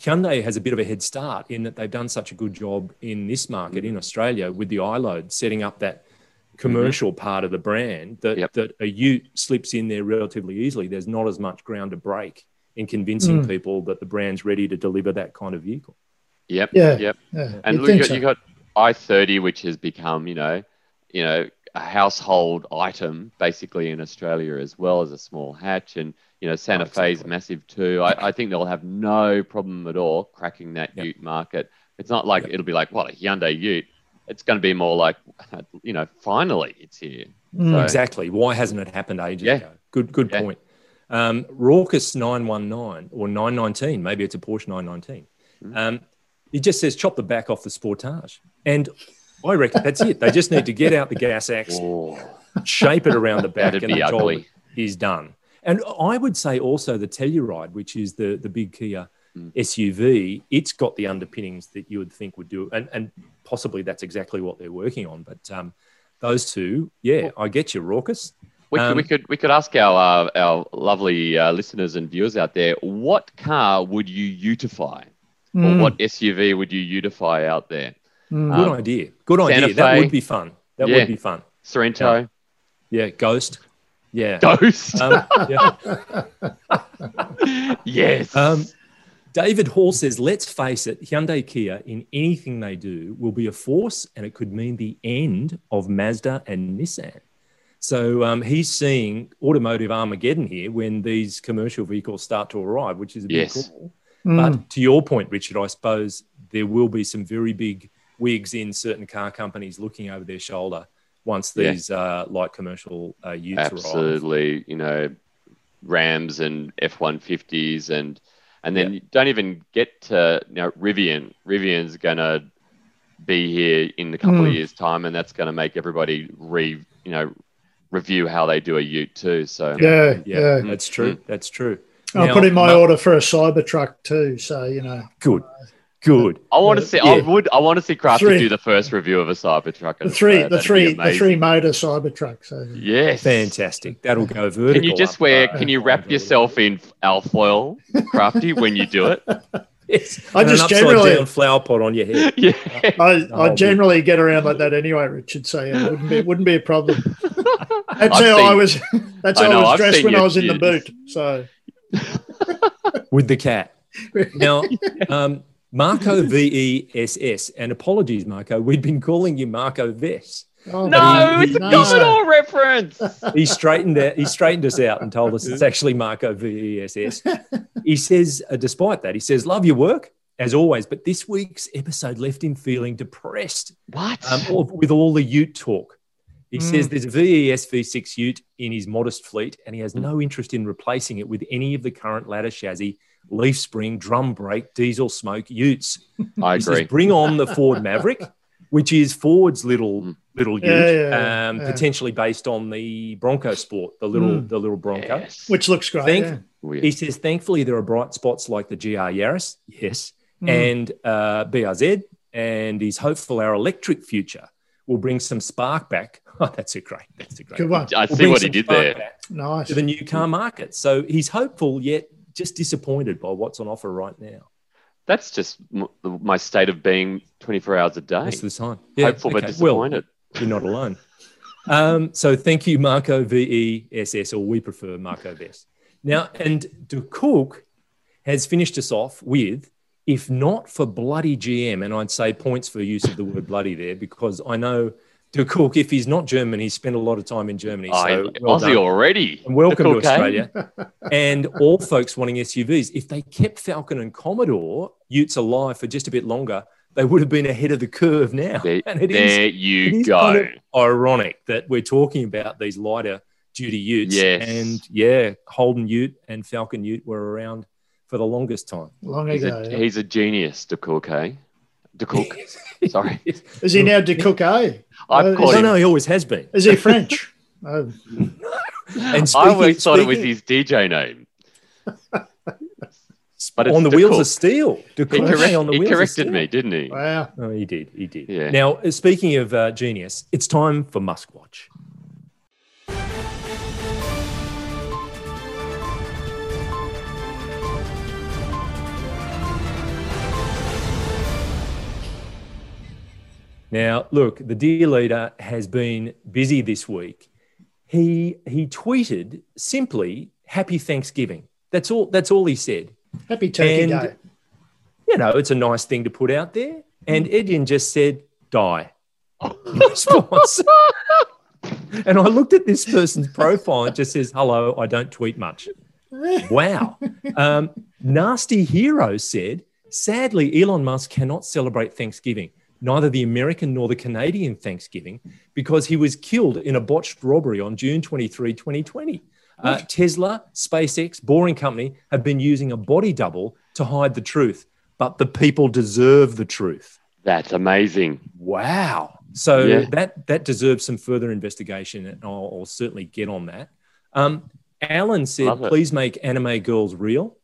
Hyundai has a bit of a head start in that they've done such a good job in this market in Australia with the iLoad, setting up that commercial part of the brand that, Yep. that a Ute slips in there relatively easily. There's not as much ground to break in convincing Mm. people that the brand's ready to deliver that kind of vehicle. Yep. Yeah. Yep. yeah, And you'd look, you got, so. you got I thirty, which has become, you know, you know, a household item basically in Australia as well as a small hatch, and you know, Santa Oh, Fe's exactly. massive too. I, I think they'll have no problem at all cracking that Yep. Ute market. It's not like Yep. it'll be like, what a Hyundai Ute. It's going to be more like, you know, finally it's here. Mm. So- Exactly. Why hasn't it happened ages Yeah. ago? Good, good Yeah. point. Um, Raucous 919 or 919, maybe it's a Porsche 919. Mm. Um, it just says chop the back off the Sportage. And I reckon that's it. They just need to get out the gas axe, Oh, shape it around the back, That'd and the job is done. And I would say also the Telluride, which is the, the big Kia Mm. SUV, it's got the underpinnings that you would think would do. And, and possibly that's exactly what they're working on. But um, those two, yeah, I get you, Raucous. we, could, we Um, could we could ask our uh, our lovely uh, listeners and viewers out there, what car would you utify, or Mm, what SUV would you utify out there? mm. Good Um, idea. Good Santa idea. That would be fun. That Yeah. would be fun. Sorento, Yeah. Ghost. Yeah. Ghost. Um, yeah. yes. Um, David Hall says, let's face it, Hyundai Kia in anything they do will be a force and it could mean the end of Mazda and Nissan. So um, he's seeing automotive Armageddon here when these commercial vehicles start to arrive, which is a big Yes. call. Mm. But to your point, Richard, I suppose there will be some very big wigs in certain car companies looking over their shoulder once Yeah. these uh, light commercial uh, utes arrive. Absolutely. You know, Rams and F one fifties and and then Yeah. you don't even get to you know Rivian. Rivian's gonna be here in a couple of Mm. years' time, and that's going to make everybody re you know review how they do a Ute too. So Yeah, Yeah, yeah. that's true. That's true. I'll Now, put in my Ma- order for a Cybertruck too. So you know, Good, good. I want to see. I would. I want to see Crafty Three. do the first review of a Cybertruck. the three, the three, the three motor Cybertruck. So Yes, Fantastic. That'll go vertical. Can you just wear? Can you wrap yourself in alfoil, Crafty, when you do it? Yes. I and just an upside generally- down flower pot on your head. yeah. I, whole I generally get around like that anyway, Richard. So yeah, it wouldn't be it wouldn't be a problem. That's I've how I was. That's how I, know, was I've dressed when your I was in the boot. So with the cat. Now, um, Marco VESS, and apologies, Marco, we'd been calling you Marco Vess. oh, No, he- it's a no. Commodore reference. He straightened out, he straightened us out and told us it's actually Marco VESS. He says, uh, despite that, he says, "Love your work as always, but this week's episode left him feeling depressed What? um, with all the Ute talk." He Mm. says there's a VES V6 Ute in his modest fleet, and he has no interest in replacing it with any of the current ladder chassis, leaf spring, drum brake, diesel smoke Utes. I He says, agree. bring on the Ford Maverick, which is Ford's little Mm. little Ute, Yeah, yeah, yeah, um, yeah. potentially based on the Bronco Sport, the little Mm. the little Bronco. Yes. which looks great. Think- yeah. He says, thankfully, there are bright spots like the GR Yaris, yes, Mm. and uh, BRZ, and he's hopeful our electric future will bring some spark back. Oh, that's a great, that's a great. Good one. I Will see bring what he did there. Nice. To the new car market. So he's hopeful, yet just disappointed by what's on offer right now. That's just my state of being 24 hours a day. Most of the time. Yeah, Hopeful but disappointed. Well, you're not alone. um, so thank you, Marco VESS, or we prefer Marco Vess. Now, and De Cook has finished us off with, if not for bloody GM, and I'd say points for use of the word bloody there, because I know De Cook, if he's not German, he's spent a lot of time in Germany. Oh, So well Aussie done. already. And welcome to eh? Australia. and all folks wanting SUVs. If they kept Falcon and Commodore Utes alive for just a bit longer, they would have been ahead of the curve now. There, and it is there it you is go. kind of ironic that we're talking about these lighter duty utes. Yes. And yeah, Holden Ute and Falcon Ute were around for the longest time. Long he's, ago. a, yeah. he's a genius, De Cook, eh? De Cook. Sorry. Is he now de Cook? Eh? I've Uh, called no, him. no, he always has been. Is he French? oh, And I speaking, always thought it was his DJ name. But it's on the De wheels Cook. of steel. De He, correct- on the he wheels of corrected steel. me, didn't he? wow. Oh, he did. He did. Yeah. Now, uh, speaking of uh, genius, it's time for Muskwatch. Now, look, the dear leader has been busy this week. He he tweeted simply "Happy Thanksgiving." That's all. That's all he said. Happy Turkey And- Day. you know, it's a nice thing to put out there. And Edian just said, die. Response. and I looked at this person's profile it just says, hello, I don't tweet much. Wow. Um, Nasty Hero said, sadly, Elon Musk cannot celebrate Thanksgiving, neither the American nor the Canadian Thanksgiving, because he was killed in a botched robbery on June 23, 2020. Uh, Tesla, SpaceX, Boring Company have been using a body double to hide the truth, but the people deserve the truth. That's amazing. Wow. So Yeah. that that deserves some further investigation, and I'll, I'll certainly get on that. Um, Alan said, "Please make anime girls real."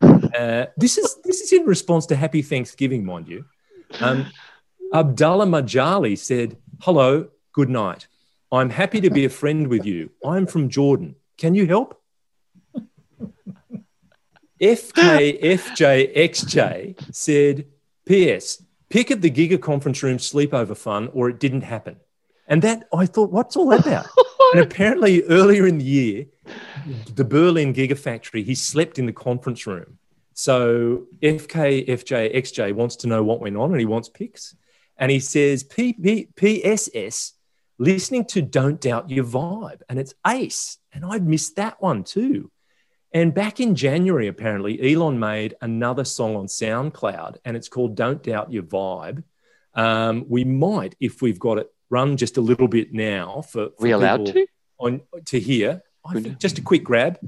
Uh, this is this is in response to Happy Thanksgiving, mind you. Um, Abdullah Majali said, "Hello, good night. I'm happy to be a friend with you. I'm from Jordan. Can you help?" FKFJXJ said, P.S. Pick at the Giga conference room sleepover fun, or it didn't happen. And that I thought, what's all that about? and apparently, earlier in the year, the Berlin Gigafactory, he slept in the conference room. So FKFJXJ wants to know what went on, and he wants pics. And he says, P- P- PSS, listening to Don't Doubt Your Vibe. And it's Ace. And I'd missed that one too. And back in January, apparently, Elon made another song on SoundCloud, and it's called Don't Doubt Your Vibe. Um, we might, if we've got it, run just a little bit now for, for we allowed to? on to hear. I think just a quick grab.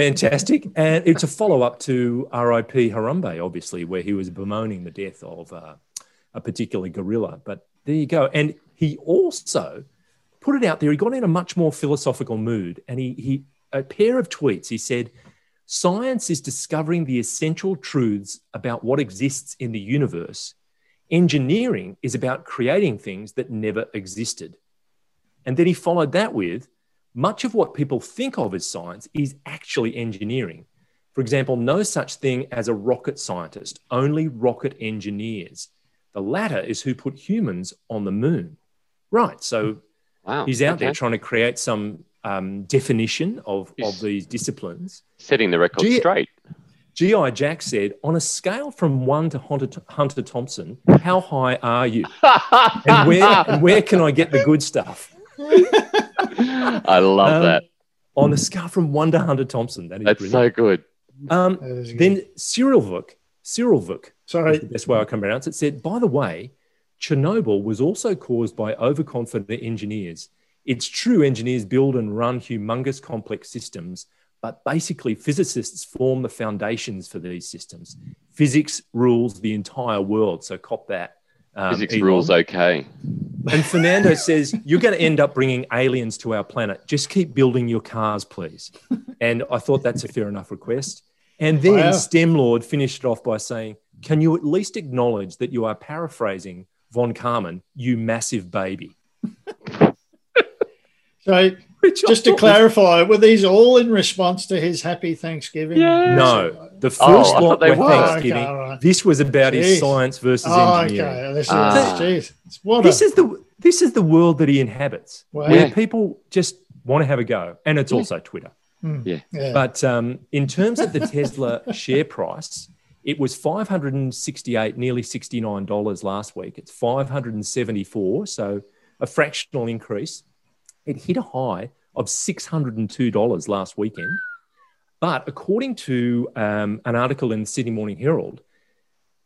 Fantastic. And it's a follow up to RIP Harambe, obviously, where he was bemoaning the death of uh, a particular gorilla. But there you go. And he also put it out there. He got in a much more philosophical mood. And he, he a pair of tweets, he said, Science is discovering the essential truths about what exists in the universe. Engineering is about creating things that never existed. And then he followed that with much of what people think of as science is actually engineering. For example, no such thing as a rocket scientist, only rocket engineers. The latter is who put humans on the moon. Right. So wow. he's out okay. there trying to create some um, definition of, of these disciplines. Setting the record G- straight. G.I. Jack said, on a scale from one to Hunter, Hunter Thompson, how high are you? and, where, and where can I get the good stuff? I love um, that. On a scale from one to Hunter Thompson. That is That's brilliant. so good. Um, good. Then Cyril Vuk, Cyril Vuk, sorry, that's the way I can pronounce it, said, by the way, Chernobyl was also caused by overconfident engineers. It's true engineers build and run humongous complex systems, but basically physicists form the foundations for these systems. Physics rules the entire world, so cop that. Um, Physics Elon. rules okay. And Fernando says, You're going to end up bringing aliens to our planet. Just keep building your cars, please. And I thought that's a fair enough request. And then wow. STEM finished it off by saying, Can you at least acknowledge that you are paraphrasing von Karman, you massive baby? so, just to clarify, were these all in response to his happy Thanksgiving? Yes. No, the oh, first oh, lot were Thanksgiving. Okay, right. This was about Jeez. his science versus oh, engineering. Okay. This, ah. is, this is the this is the world that he inhabits, wow. where yeah. people just want to have a go, and it's also Twitter. Mm. Yeah. yeah. But um, in terms of the Tesla share price, it was 568, nearly $69 last week. It's 574, so a fractional increase. It hit a high of $602 last weekend. But according to um, an article in the Sydney Morning Herald,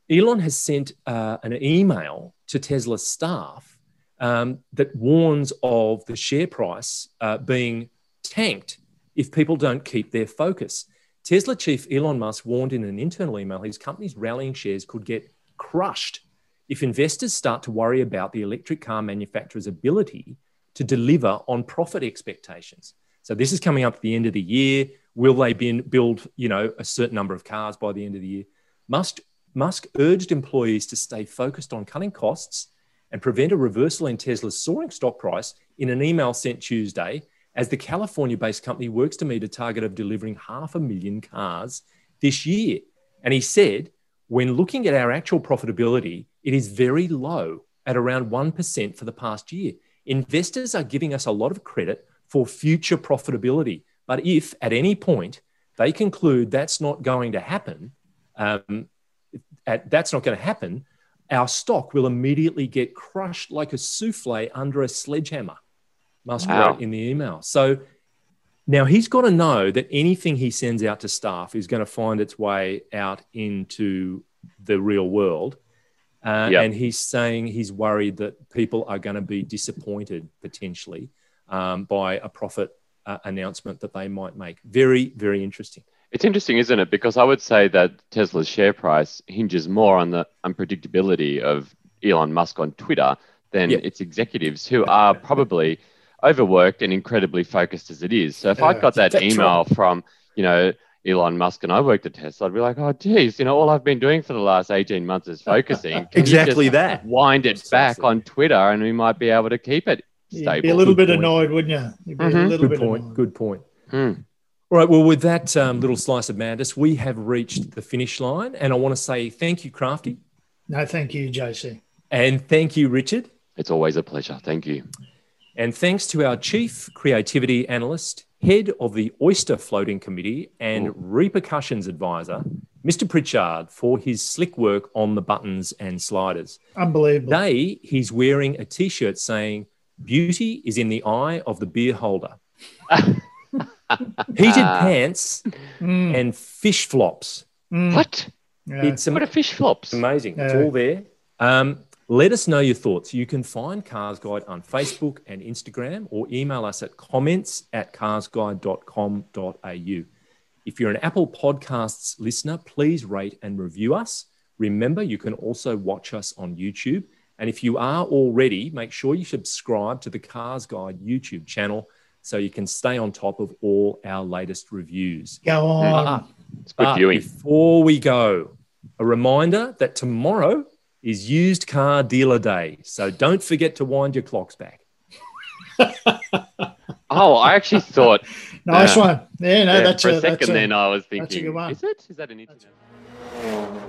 Elon has sent uh, an email to Tesla staff um, that warns of the share price uh, being tanked if people don't keep their focus. Tesla chief Elon Musk warned in an internal email his company's rallying shares could get crushed if investors start to worry about the electric car manufacturer's ability to deliver on profit expectations. So this is coming up at the end of the year. Will they build, you know, a certain number of cars by the end of the year? Musk, Musk urged employees to stay focused on cutting costs and prevent a reversal in Tesla's soaring stock price in an email sent Tuesday as the California based company works to meet a target of delivering half a million cars this year. And he said, when looking at our actual profitability, it is very low at around 1% for the past year. Investors are giving us a lot of credit for future profitability. But if at any point they conclude that's not going to happen, um, at, that's not going to happen, our stock will immediately get crushed like a souffle under a sledgehammer. Musk wow. wrote in the email. So now he's got to know that anything he sends out to staff is going to find its way out into the real world. Uh, yep. And he's saying he's worried that people are going to be disappointed potentially um, by a profit uh, announcement that they might make. Very, very interesting. It's interesting, isn't it? Because I would say that Tesla's share price hinges more on the unpredictability of Elon Musk on Twitter than yep. its executives, who are probably overworked and incredibly focused as it is. So if yeah, I got that email from, you know, Elon Musk and I worked at Tesla, I'd be like, oh, geez, you know, all I've been doing for the last 18 months is focusing. exactly that. Wind it back on Twitter and we might be able to keep it stable. You'd be a little Good bit point. annoyed, wouldn't you? You'd be mm-hmm. a little Good bit point. Annoyed. Good point. Hmm. All right. Well, with that um, little slice of madness, we have reached the finish line. And I want to say thank you, Crafty. No, thank you, JC. And thank you, Richard. It's always a pleasure. Thank you. And thanks to our chief creativity analyst, head of the Oyster Floating Committee, and Ooh. repercussions advisor, Mr. Pritchard, for his slick work on the buttons and sliders. Unbelievable. Today, he's wearing a t shirt saying, Beauty is in the eye of the beer holder. Heated pants mm. and fish flops. Mm. What? Yeah. It's what are fish flops? Amazing. Yeah. It's all there. Um, let us know your thoughts. You can find Cars Guide on Facebook and Instagram or email us at comments at carsguide.com.au. If you're an Apple Podcasts listener, please rate and review us. Remember, you can also watch us on YouTube. And if you are already, make sure you subscribe to the Cars Guide YouTube channel so you can stay on top of all our latest reviews. Go on. It's good viewing. before we go, a reminder that tomorrow is used car dealer day. So don't forget to wind your clocks back. Oh, I actually thought Nice Yeah. one. Yeah, no, yeah, that's for a, a, second. a- then I was thinking, is it? Is that an internet?